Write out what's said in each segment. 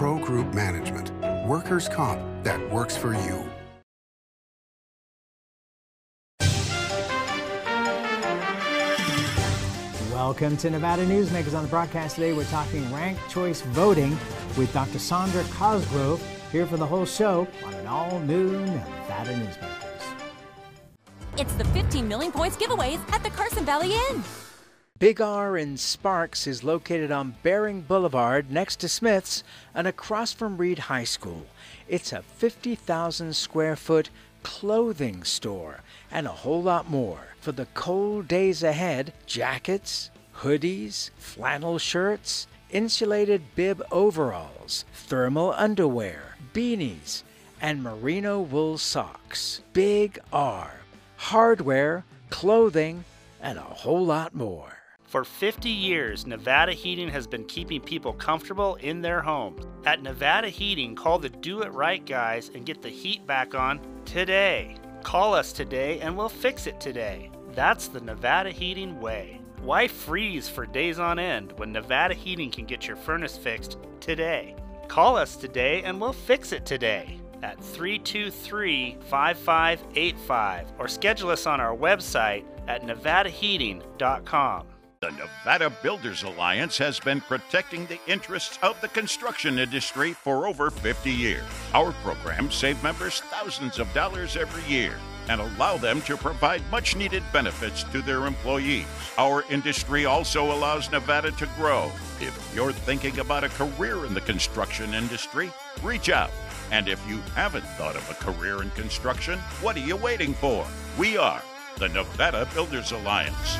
Pro Group Management. Workers' comp that works for you. Welcome to Nevada Newsmakers. On the broadcast today, we're talking ranked choice voting with Dr. Sondra Cosgrove here for the whole show on an all new Nevada Newsmakers. It's the 15 million points giveaways at the Carson Valley Inn. Big R in Sparks is located on Bering Boulevard next to Smith's and across from Reed High School. It's a 50,000 square foot clothing store and a whole lot more. For the cold days ahead, jackets, hoodies, flannel shirts, insulated bib overalls, thermal underwear, beanies, and merino wool socks. Big R. Hardware, clothing, and a whole lot more. For 50 years, Nevada Heating has been keeping people comfortable in their homes. At Nevada Heating, call the Do It Right guys and get the heat back on today. Call us today and we'll fix it today. That's the Nevada Heating way. Why freeze for days on end when Nevada Heating can get your furnace fixed today? Call us today and we'll fix it today at 323 5585 or schedule us on our website at nevadaheating.com. The Nevada Builders Alliance has been protecting the interests of the construction industry for over 50 years. Our programs save members thousands of dollars every year and allow them to provide much needed benefits to their employees. Our industry also allows Nevada to grow. If you're thinking about a career in the construction industry, reach out. And if you haven't thought of a career in construction, what are you waiting for? We are the Nevada Builders Alliance.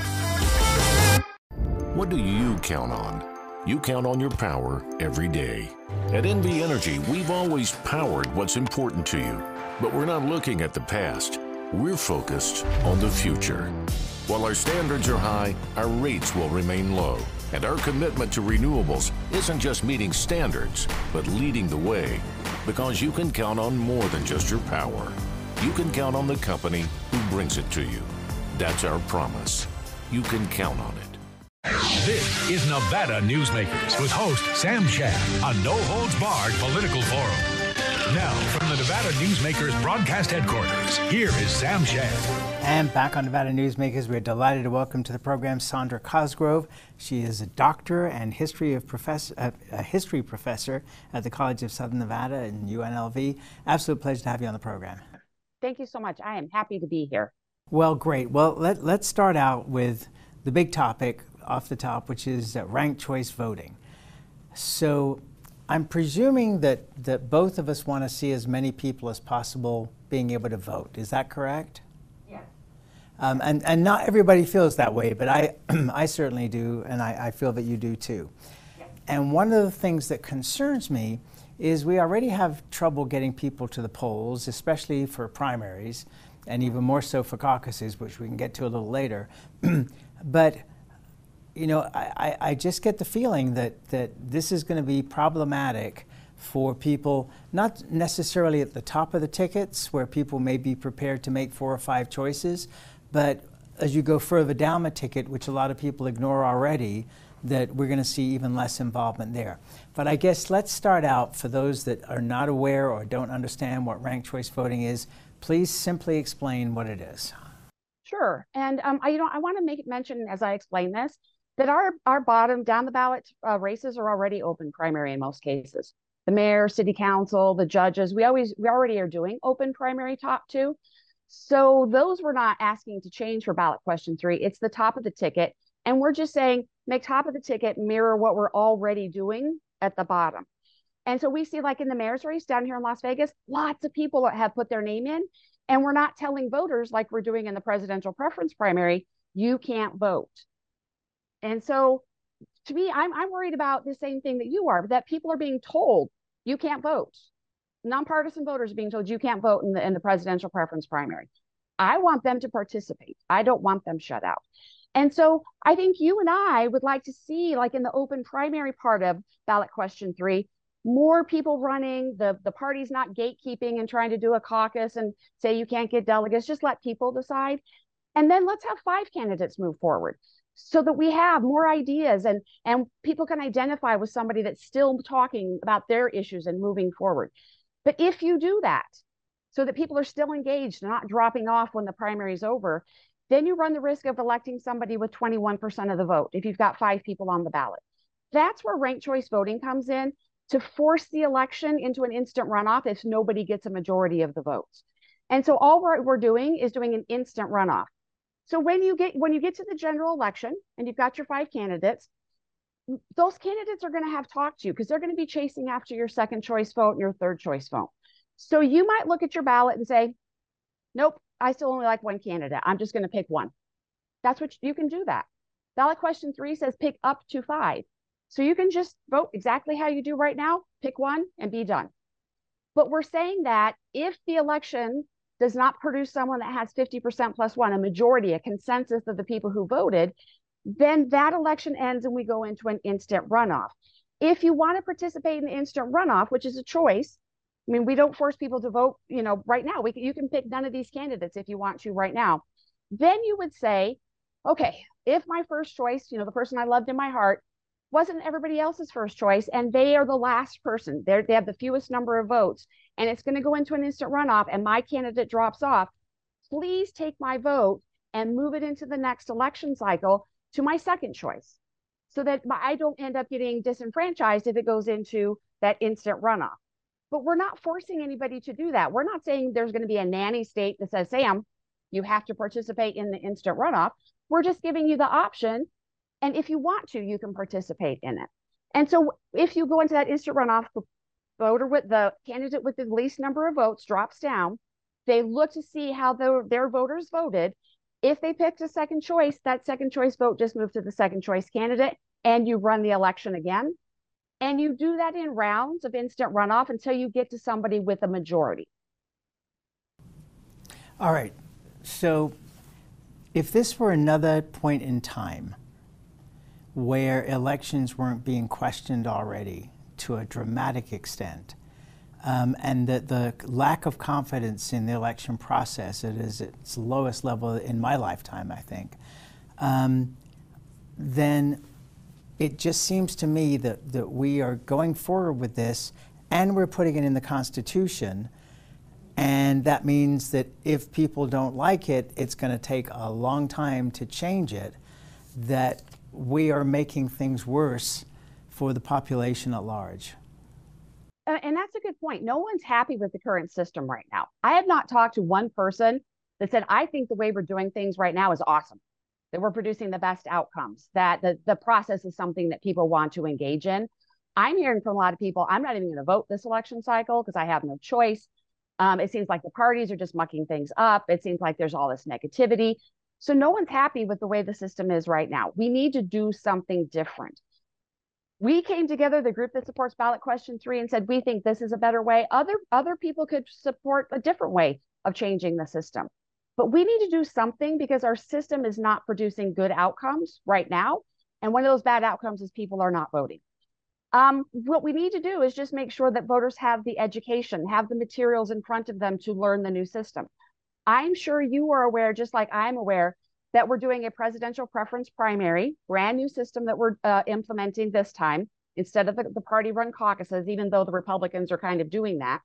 What do you count on? You count on your power every day. At NV Energy, we've always powered what's important to you, but we're not looking at the past. We're focused on the future. While our standards are high, our rates will remain low. And our commitment to renewables isn't just meeting standards, but leading the way. Because you can count on more than just your power. You can count on the company who brings it to you. That's our promise. You can count on it. This is Nevada Newsmakers with host Sam Shad, a no holds barred political forum. Now, from the Nevada Newsmakers broadcast headquarters, here is Sam Shad. And back on Nevada Newsmakers, we're delighted to welcome to the program Sondra Cosgrove. She is a doctor and history of professor, uh, a history professor at the College of Southern Nevada and UNLV. Absolute pleasure to have you on the program. Thank you so much. I am happy to be here. Well, great. Well, let, let's start out with the big topic off the top, which is uh, ranked choice voting. So, I'm presuming that, that both of us want to see as many people as possible being able to vote. Is that correct? Yes. Um, and, and not everybody feels that way, but I, I certainly do, and I, I feel that you do too. And one of the things that concerns me is we already have trouble getting people to the polls, especially for primaries, and even more so for caucuses, which we can get to a little later. but you know, I, I just get the feeling that, that this is going to be problematic for people, not necessarily at the top of the tickets where people may be prepared to make four or five choices, but as you go further down the ticket, which a lot of people ignore already, that we're going to see even less involvement there. But I guess let's start out for those that are not aware or don't understand what ranked choice voting is. Please simply explain what it is. Sure, and um, I, you know, I want to make mention as I explain this that our our bottom down the ballot uh, races are already open primary in most cases. The mayor, city council, the judges, we always we already are doing open primary top two. So those we're not asking to change for ballot question three. It's the top of the ticket, and we're just saying make top of the ticket mirror what we're already doing at the bottom. And so we see like in the mayor's race down here in Las Vegas, lots of people have put their name in, and we're not telling voters like we're doing in the presidential preference primary, you can't vote. And so to me, I'm, I'm worried about the same thing that you are, that people are being told you can't vote. Nonpartisan voters are being told you can't vote in the, in the presidential preference primary. I want them to participate. I don't want them shut out. And so I think you and I would like to see, like in the open primary part of ballot question three, more people running, the, the party's not gatekeeping and trying to do a caucus and say you can't get delegates, just let people decide. And then let's have five candidates move forward. So that we have more ideas and and people can identify with somebody that's still talking about their issues and moving forward. But if you do that, so that people are still engaged, not dropping off when the primary is over, then you run the risk of electing somebody with 21% of the vote if you've got five people on the ballot. That's where ranked choice voting comes in to force the election into an instant runoff if nobody gets a majority of the votes. And so all we're, we're doing is doing an instant runoff. So when you get when you get to the general election and you've got your five candidates, those candidates are going to have talked to you because they're going to be chasing after your second choice vote and your third choice vote. So you might look at your ballot and say, nope, I still only like one candidate. I'm just going to pick one. That's what you can do that. Ballot question three says pick up to five. So you can just vote exactly how you do right now, pick one and be done. But we're saying that if the election does not produce someone that has 50% plus one, a majority, a consensus of the people who voted, then that election ends and we go into an instant runoff. If you want to participate in the instant runoff, which is a choice, I mean, we don't force people to vote, you know, right now. We, you can pick none of these candidates if you want to right now. Then you would say, okay, if my first choice, you know, the person I loved in my heart, wasn't everybody else's first choice, and they are the last person. They're, they have the fewest number of votes, and it's going to go into an instant runoff, and my candidate drops off. Please take my vote and move it into the next election cycle to my second choice so that I don't end up getting disenfranchised if it goes into that instant runoff. But we're not forcing anybody to do that. We're not saying there's going to be a nanny state that says, Sam, you have to participate in the instant runoff. We're just giving you the option. And if you want to, you can participate in it. And so if you go into that instant runoff, the voter with the candidate with the least number of votes drops down. They look to see how their, their voters voted. If they picked a second choice, that second choice vote just moved to the second choice candidate, and you run the election again. And you do that in rounds of instant runoff until you get to somebody with a majority. All right. So if this were another point in time where elections weren't being questioned already to a dramatic extent, um, and that the lack of confidence in the election process it is its lowest level in my lifetime, I think, um, then it just seems to me that, that we are going forward with this and we're putting it in the Constitution. And that means that if people don't like it, it's going to take a long time to change it. That we are making things worse for the population at large. And that's a good point. No one's happy with the current system right now. I have not talked to one person that said, I think the way we're doing things right now is awesome that we're producing the best outcomes, that the, the process is something that people want to engage in. I'm hearing from a lot of people, I'm not even going to vote this election cycle because I have no choice. Um, it seems like the parties are just mucking things up. It seems like there's all this negativity. So no one's happy with the way the system is right now. We need to do something different. We came together, the group that supports ballot question three, and said we think this is a better way. Other other people could support a different way of changing the system. But we need to do something because our system is not producing good outcomes right now. And one of those bad outcomes is people are not voting. Um, what we need to do is just make sure that voters have the education, have the materials in front of them to learn the new system. I'm sure you are aware, just like I'm aware, that we're doing a presidential preference primary, brand new system that we're uh, implementing this time instead of the, the party run caucuses, even though the Republicans are kind of doing that.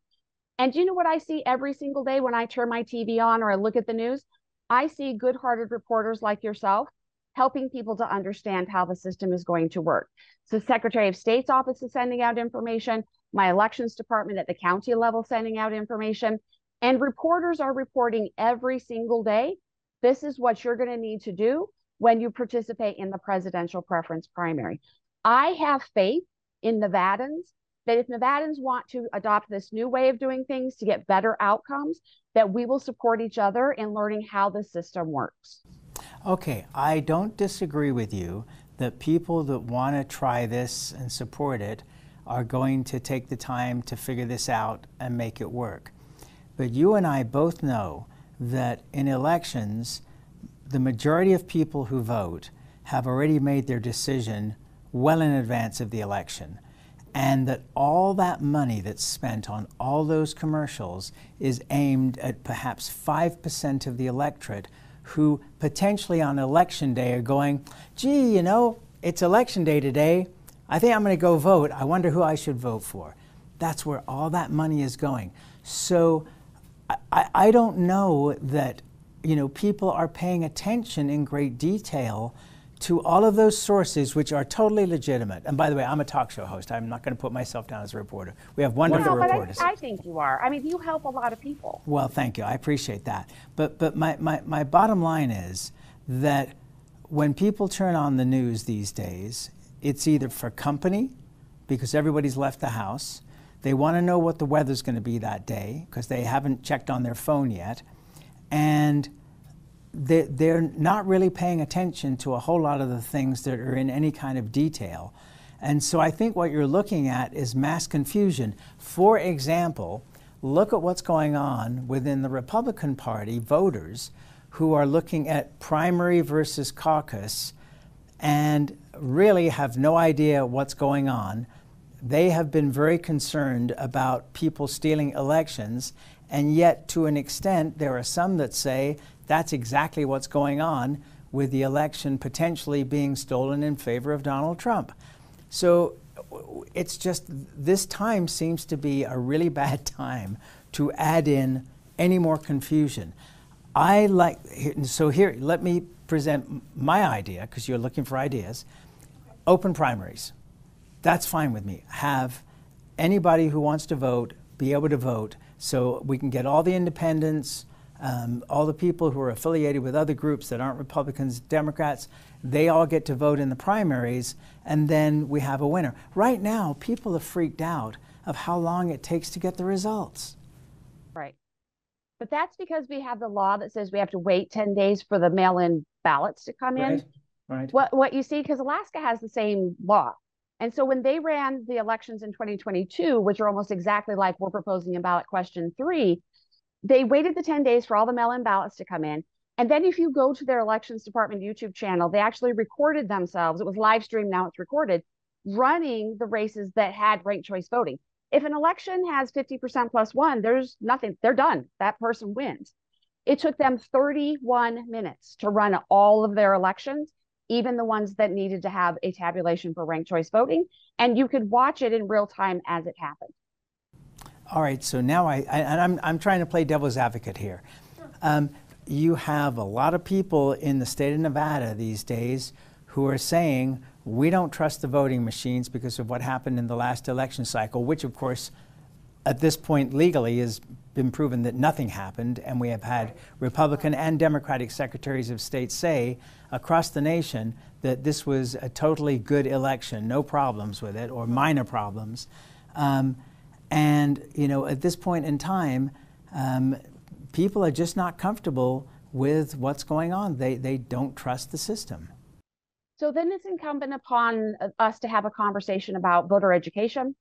And do you know what I see every single day when I turn my TV on or I look at the news? I see good hearted reporters like yourself helping people to understand how the system is going to work. So, Secretary of State's office is sending out information, my elections department at the county level sending out information, and reporters are reporting every single day. This is what you're going to need to do when you participate in the presidential preference primary. I have faith in Nevadans that if Nevadans want to adopt this new way of doing things to get better outcomes, that we will support each other in learning how the system works. Okay, I don't disagree with you that people that want to try this and support it are going to take the time to figure this out and make it work. But you and I both know that in elections, the majority of people who vote have already made their decision well in advance of the election and that all that money that's spent on all those commercials is aimed at perhaps 5% of the electorate who potentially on election day are going, gee, you know, it's election day today. I think I'm going to go vote. I wonder who I should vote for. That's where all that money is going. So I, I don't know that you know people are paying attention in great detail to all of those sources which are totally legitimate. And by the way, I'm a talk show host. I'm not going to put myself down as a reporter. We have wonderful no, but reporters. I, I, think you are. I mean, you help a lot of people. Well, thank you. I appreciate that. But but my, my, my bottom line is that when people turn on the news these days, it's either for company, because everybody's left the house. They want to know what the weather's going to be that day because they haven't checked on their phone yet. And they're not really paying attention to a whole lot of the things that are in any kind of detail. And so I think what you're looking at is mass confusion. For example, look at what's going on within the Republican Party voters who are looking at primary versus caucus and really have no idea what's going on. They have been very concerned about people stealing elections, and yet, to an extent, there are some that say that's exactly what's going on with the election potentially being stolen in favor of Donald Trump. So it's just this time seems to be a really bad time to add in any more confusion. I like, so here, let me present my idea because you're looking for ideas. Open primaries. That's fine with me. Have anybody who wants to vote be able to vote so we can get all the independents, um, all the people who are affiliated with other groups that aren't Republicans, Democrats, they all get to vote in the primaries, and then we have a winner. Right now, people are freaked out of how long it takes to get the results. Right. But that's because we have the law that says we have to wait 10 days for the mail in ballots to come right. in. Right. What, what you see, because Alaska has the same law. And so when they ran the elections in 2022, which are almost exactly like we're proposing in ballot question three, they waited the 10 days for all the mail-in ballots to come in. And then if you go to their elections department YouTube channel, they actually recorded themselves. It was live streamed, now it's recorded, running the races that had ranked choice voting. If an election has 50% plus one, there's nothing, they're done. That person wins. It took them 31 minutes to run all of their elections, even the ones that needed to have a tabulation for ranked choice voting. And you could watch it in real time as it happened. All right, so now I, I and I'm, I'm trying to play devil's advocate here. Um, you have a lot of people in the state of Nevada these days who are saying we don't trust the voting machines because of what happened in the last election cycle, which of course at this point legally has been proven that nothing happened, and we have had Republican and Democratic secretaries of state say across the nation that this was a totally good election, no problems with it, or minor problems. Um, and you know, at this point in time, um, people are just not comfortable with what's going on. They they don't trust the system. So then it's incumbent upon us to have a conversation about voter education,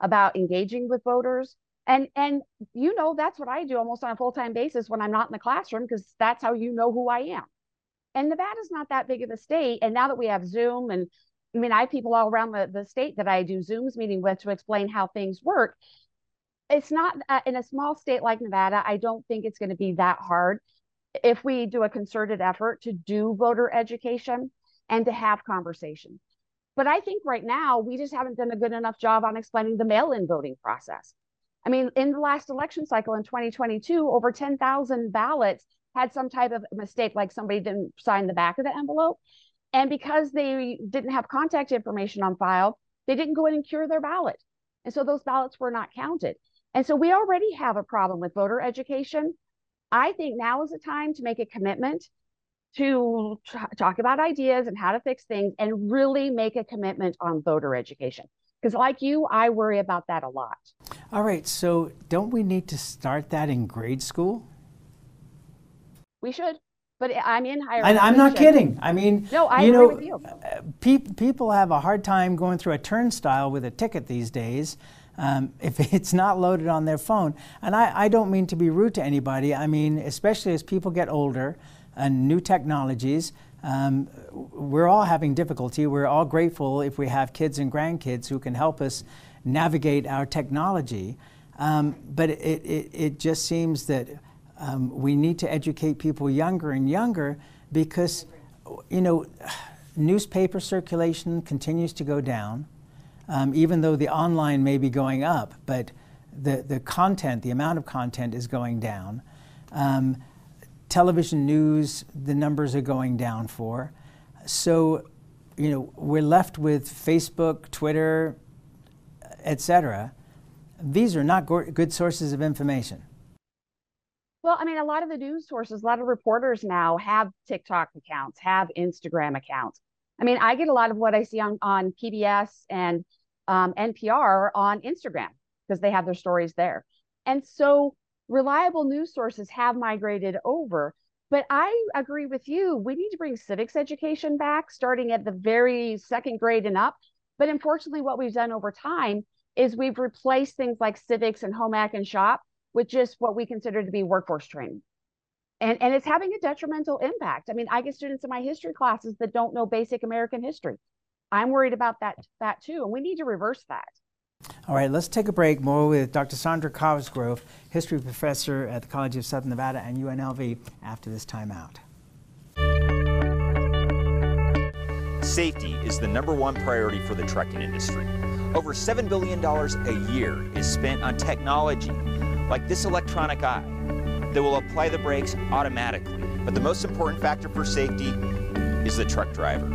about engaging with voters. And and you know that's what I do almost on a full-time basis when I'm not in the classroom because that's how you know who I am. And Nevada's not that big of a state. And now that we have Zoom and I mean, I have people all around the, the state that I do Zooms meeting with to explain how things work. It's not uh, in a small state like Nevada, I don't think it's going to be that hard if we do a concerted effort to do voter education and to have conversation But I think right now we just haven't done a good enough job on explaining the mail in voting process. I mean, in the last election cycle in 2022, over 10,000 ballots had some type of mistake, like somebody didn't sign the back of the envelope. And because they didn't have contact information on file, they didn't go in and cure their ballot. And so those ballots were not counted. And so we already have a problem with voter education. I think now is the time to make a commitment to talk about ideas and how to fix things and really make a commitment on voter education. Because, like you, I worry about that a lot. All right. So, don't we need to start that in grade school? We should but I'm in higher. I, I'm not kidding. I mean, no, I you agree know, with you. Pe- people have a hard time going through a turnstile with a ticket these days. Um, if it's not loaded on their phone. And I, I, don't mean to be rude to anybody. I mean, especially as people get older and new technologies, um, we're all having difficulty. We're all grateful if we have kids and grandkids who can help us navigate our technology. Um, but it, it, it, just seems that Um, we need to educate people younger and younger because, you know, newspaper circulation continues to go down, um, even though the online may be going up, but the, the content, the amount of content is going down. Television news, the numbers are going down for. So, you know, we're left with Facebook, Twitter, etc. These are not go- good sources of information. Well, I mean, a lot of the news sources, a lot of reporters now have TikTok accounts, have Instagram accounts. I mean, I get a lot of what I see on, on PBS and um, NPR on Instagram because they have their stories there. And so reliable news sources have migrated over. But I agree with you. We need to bring civics education back, starting at the very second grade and up. But unfortunately, what we've done over time is we've replaced things like civics and home ec and shop with just what we consider to be workforce training. And, and it's having a detrimental impact. I mean, I get students in my history classes that don't know basic American history. I'm worried about that that too, and we need to reverse that. All right, let's take a break. More with Dr. Sondra Cosgrove, history professor at the College of Southern Nevada and UNLV, after this timeout. Safety is the number one priority for the trucking industry. Over $7 billion a year is spent on technology like this electronic eye that will apply the brakes automatically. But the most important factor for safety is the truck driver.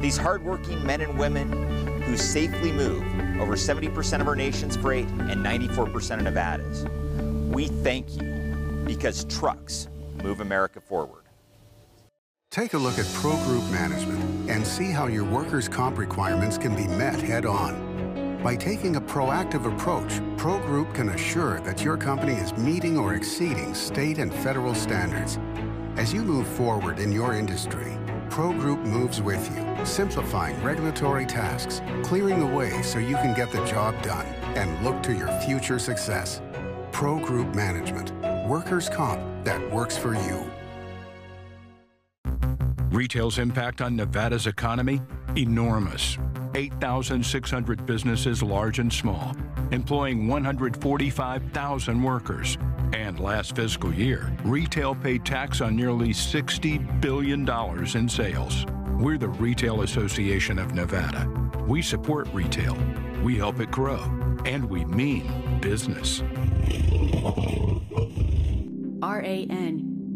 These hardworking men and women who safely move over 70% of our nation's freight and 94% of Nevada's. We thank you because trucks move America forward. Take a look at Pro Group Management and see how your workers' comp requirements can be met head on. By taking a proactive approach, Pro Group can assure that your company is meeting or exceeding state and federal standards. As you move forward in your industry, Pro Group moves with you, simplifying regulatory tasks, clearing the way so you can get the job done and look to your future success. Pro Group Management, workers' comp that works for you. Retail's impact on Nevada's economy? Enormous. 8,600 businesses, large and small, employing 145,000 workers. And last fiscal year, retail paid tax on nearly $60 billion in sales. We're the Retail Association of Nevada. We support retail, we help it grow, and we mean business. RANNV.org.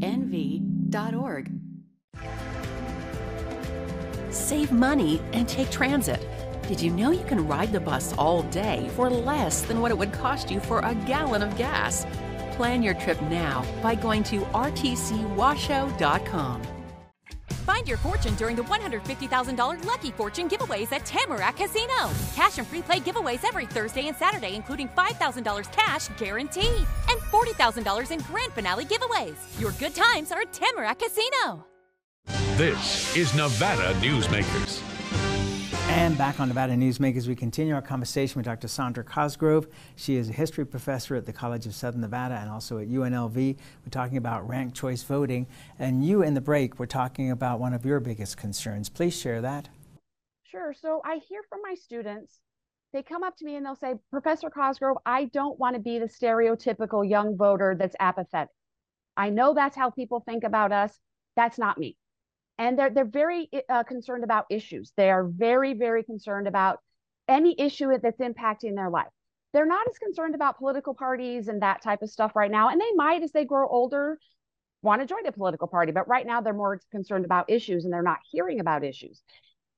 Save money and take transit. Did you know you can ride the bus all day for less than what it would cost you for a gallon of gas? Plan your trip now by going to rtcwashoe.com. Find your fortune during the $150,000 Lucky Fortune giveaways at Tamarack Casino. Cash and free play giveaways every Thursday and Saturday, including $5,000 cash guaranteed and $40,000 in grand finale giveaways. Your good times are at Tamarack Casino. This is Nevada Newsmakers. And back on Nevada Newsmakers, we continue our conversation with Dr. Sondra Cosgrove. She is a history professor at the College of Southern Nevada and also at UNLV. We're talking about ranked choice voting. And you, in the break, were talking about one of your biggest concerns. Please share that. Sure. So I hear from my students, they come up to me and they'll say, Professor Cosgrove, I don't want to be the stereotypical young voter that's apathetic. I know that's how people think about us. That's not me and they're they're very uh, concerned about issues. They are very very concerned about any issue that's impacting their life. They're not as concerned about political parties and that type of stuff right now, and they might as they grow older want to join a political party, but right now they're more concerned about issues and they're not hearing about issues.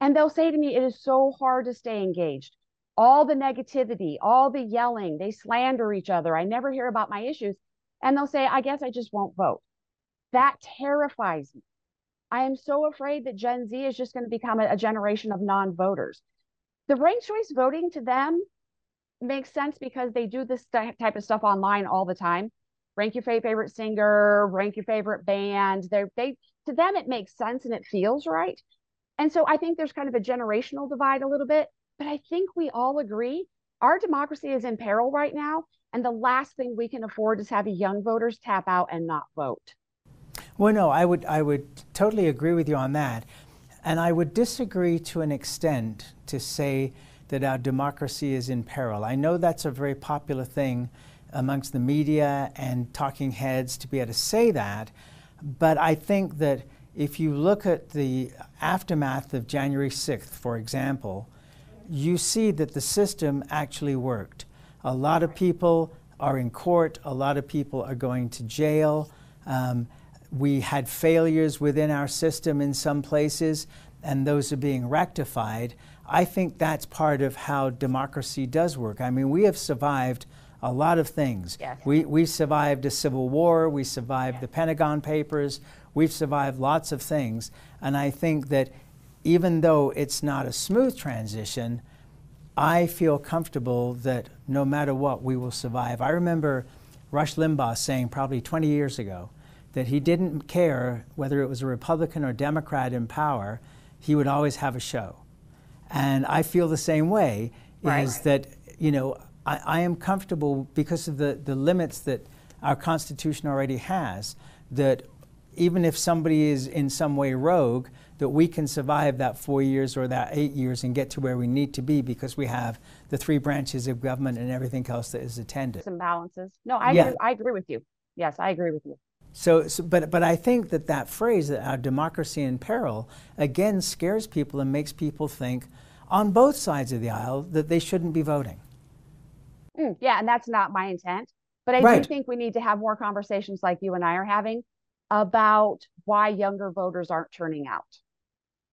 And they'll say to me, "It is so hard to stay engaged." All the negativity, all the yelling, they slander each other. I never hear about my issues. And they'll say, I guess I just won't vote. That terrifies me I am so afraid that Gen Z is just going to become a, a generation of non voters. The ranked choice voting to them makes sense because they do this type of stuff online all the time. Rank your favorite singer, rank your favorite band. They they to them it makes sense and it feels right. And so I think there's kind of a generational divide a little bit, but I think we all agree our democracy is in peril right now. And the last thing we can afford is having young voters tap out and not vote. Well, no, I would, I would totally agree with you on that. And I would disagree to an extent to say that our democracy is in peril. I know that's a very popular thing amongst the media and talking heads to be able to say that. But I think that if you look at the aftermath of January 6th, for example, you see that the system actually worked. A lot of people are in court, a lot of people are going to jail. Um, we had failures within our system in some places, and those are being rectified. I think that's part of how democracy does work. I mean, we have survived a lot of things. Yes. We, we survived a civil war, we survived the Pentagon Papers, we've survived lots of things. And I think that even though it's not a smooth transition, I feel comfortable that no matter what, we will survive. I remember Rush Limbaugh saying probably 20 years ago that he didn't care whether it was a Republican or Democrat in power, he would always have a show. And I feel the same way Right. is that, you know, I, I am comfortable because of the, the limits that our Constitution already has, that even if somebody is in some way rogue, that we can survive that four years or that eight years and get to where we need to be because we have the three branches of government and everything else that is attended. Some balances. No, I Yeah. agree, I agree with you. Yes, I agree with you. So, so, but, but I think that that phrase, that our democracy in peril, again scares people and makes people think on both sides of the aisle that they shouldn't be voting. Mm, yeah, and that's not my intent. But I Right. do think we need to have more conversations like you and I are having about why younger voters aren't turning out,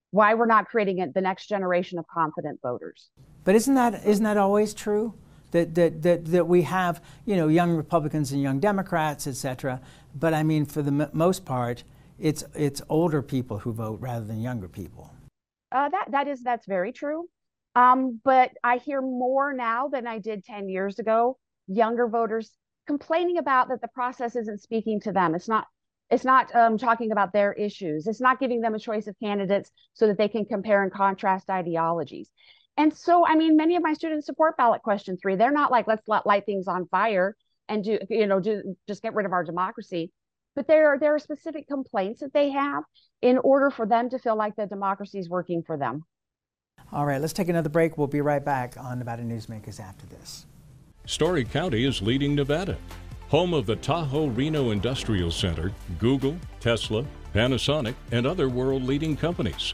why we're not creating it, the next generation of confident voters. But isn't that, isn't that always true? That, that, that, that we have, you know, young Republicans and young Democrats, et cetera. But I mean, for the most part, it's, it's older people who vote rather than younger people. Uh, that that is that's very true. Um, but I hear more now than I did 10 years ago, younger voters complaining about that the process isn't speaking to them. It's not it's not um, talking about their issues. It's not giving them a choice of candidates so that they can compare and contrast ideologies. And so, I mean, many of my students support ballot question three. They're not like, let's let, light things on fire and do, you know, do just get rid of our democracy. But there are, there are specific complaints that they have in order for them to feel like the democracy is working for them. All right, let's take another break. We'll be right back on Nevada Newsmakers after this. Storey County is leading Nevada. Home of the Tahoe Reno Industrial Center, Google, Tesla, Panasonic, and other world leading companies.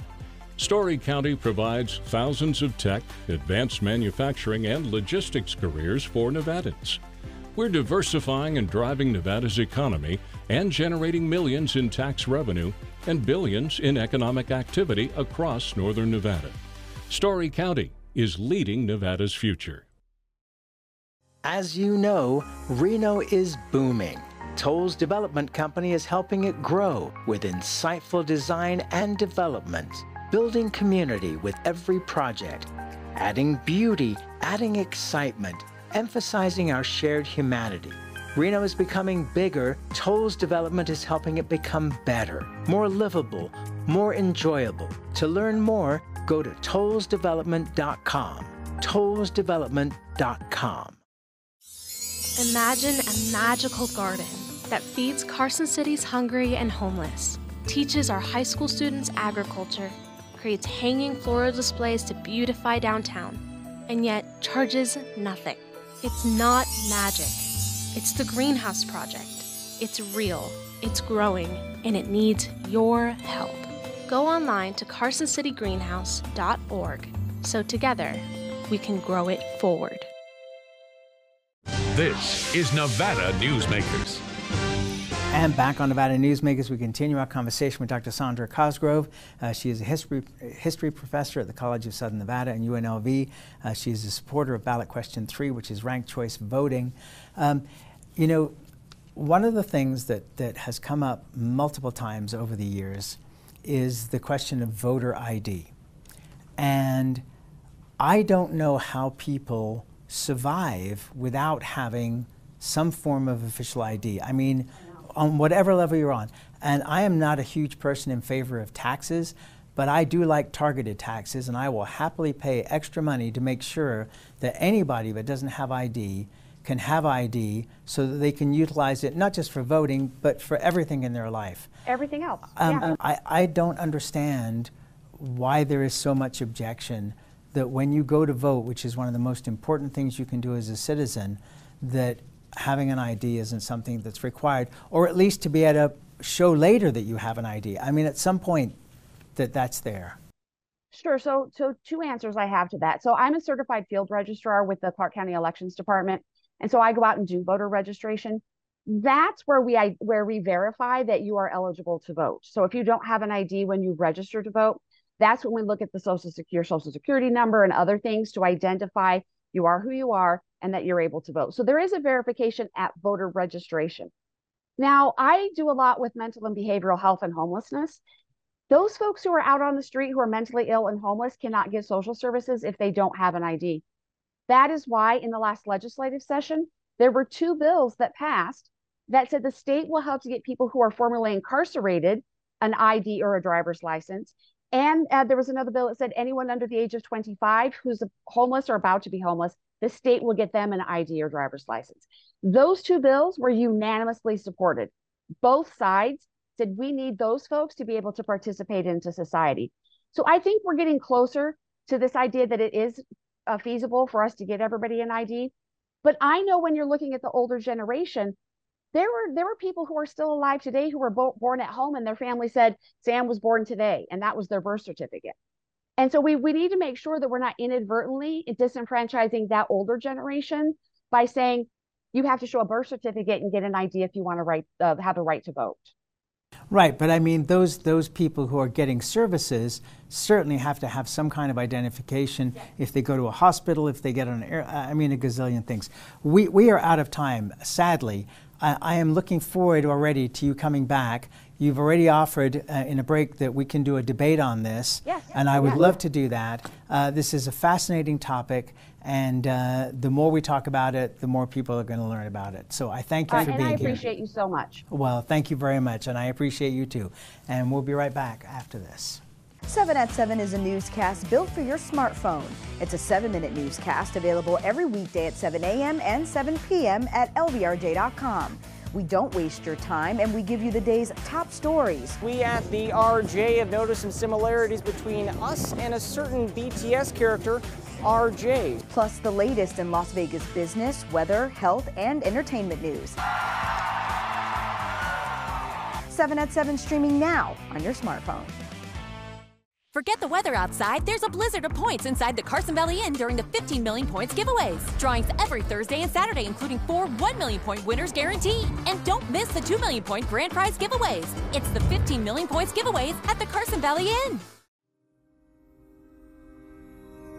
Storey County provides thousands of tech, advanced manufacturing, and logistics careers for Nevadans. We're diversifying and driving Nevada's economy and generating millions in tax revenue and billions in economic activity across northern Nevada. Storey County is leading Nevada's future. As you know, Reno is booming. Toll's development company is helping it grow with insightful design and development, building community with every project, adding beauty, adding excitement, emphasizing our shared humanity. Reno is becoming bigger. Toll's development is helping it become better, more livable, more enjoyable. To learn more, go to tollsdevelopment.com. Tollsdevelopment.com. Imagine a magical garden that feeds Carson City's hungry and homeless, teaches our high school students agriculture, creates hanging floral displays to beautify downtown, and yet charges nothing. It's not magic. It's the Greenhouse Project. It's real, it's growing, and it needs your help. Go online to carsoncitygreenhouse.org so together we can grow it forward. This is Nevada Newsmakers. And back on Nevada Newsmakers, we continue our conversation with Dr. Sondra Cosgrove. Uh, she is a history, history professor at the College of Southern Nevada and UNLV. Uh, she is a supporter of ballot question three, which is ranked choice voting. Um, you know, one of the things that, that has come up multiple times over the years is the question of voter ID. And I don't know how people survive without having some form of official ID. I mean, on whatever level you're on. And I am not a huge person in favor of taxes, but I do like targeted taxes, and I will happily pay extra money to make sure that anybody that doesn't have ID can have ID so that they can utilize it not just for voting, but for everything in their life. Everything else. Um, yeah. I, I don't understand why there is so much objection that when you go to vote, which is one of the most important things you can do as a citizen, that having an ID isn't something that's required, or at least to be able to show later that you have an ID. I mean, at some point, that that's there. Sure. So, so two answers I have to that. So, I'm a certified field registrar with the Clark County Elections Department, and so I go out and do voter registration. That's where we I, where we verify that you are eligible to vote. So, if you don't have an ID when you register to vote, that's when we look at the social security, social security number and other things to identify you are who you are and that you're able to vote. So, there is a verification at voter registration. Now, I do a lot with mental and behavioral health and homelessness. Those folks who are out on the street who are mentally ill and homeless cannot get social services if they don't have an ID. That is why in the last legislative session, there were two bills that passed that said the state will help to get people who are formerly incarcerated an ID or a driver's license. And uh, there was another bill that said anyone under the age of 25 who's homeless or about to be homeless, the state will get them an ID or driver's license. Those two bills were unanimously supported. Both sides said we need those folks to be able to participate into society. So I think we're getting closer to this idea that it is uh, feasible for us to get everybody an ID. But I know when you're looking at the older generation, there were there were people who are still alive today who were bo- born at home and their family said Sam was born today and that was their birth certificate. And so we we need to make sure that we're not inadvertently disenfranchising that older generation by saying you have to show a birth certificate and get an ID if you want to right uh, have a right to vote. Right, but I mean, those those people who are getting services certainly have to have some kind of identification. If they go to a hospital, if they get on an air, I mean, a gazillion things. We we are out of time, sadly. I, I am looking forward already to you coming back. You've already offered uh, in a break that we can do a debate on this, yes, and I would yes. love to do that. Uh, this is a fascinating topic, and uh, the more we talk about it, the more people are going to learn about it. So I thank you for and being I here. appreciate you so much. Well, thank you very much, and I appreciate you too. And we'll be right back after this. 7 at 7 is a newscast built for your smartphone. It's a seven minute newscast available every weekday at 7 a.m. and 7 p.m. at lvrj.com. We don't waste your time and we give you the day's top stories. We at the RJ have noticed some similarities between us and a certain BTS character, RJ. Plus, the latest in Las Vegas business, weather, health, and entertainment news. 7 at 7 streaming now on your smartphone. Forget the weather outside. There's a blizzard of points inside the Carson Valley Inn during the 15 million points giveaways. Drawings every Thursday and Saturday, including four 1 million point winners guaranteed. And don't miss the 2 million point grand prize giveaways. It's the 15 million points giveaways at the Carson Valley Inn.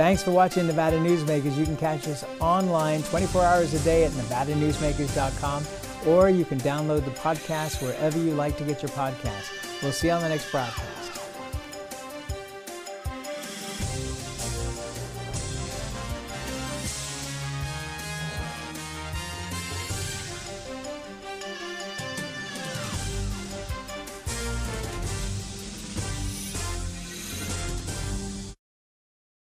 Thanks for watching Nevada Newsmakers. You can catch us online 24 hours a day at nevadanewsmakers.com or you can download the podcast wherever you like to get your podcast. We'll see you on the next broadcast.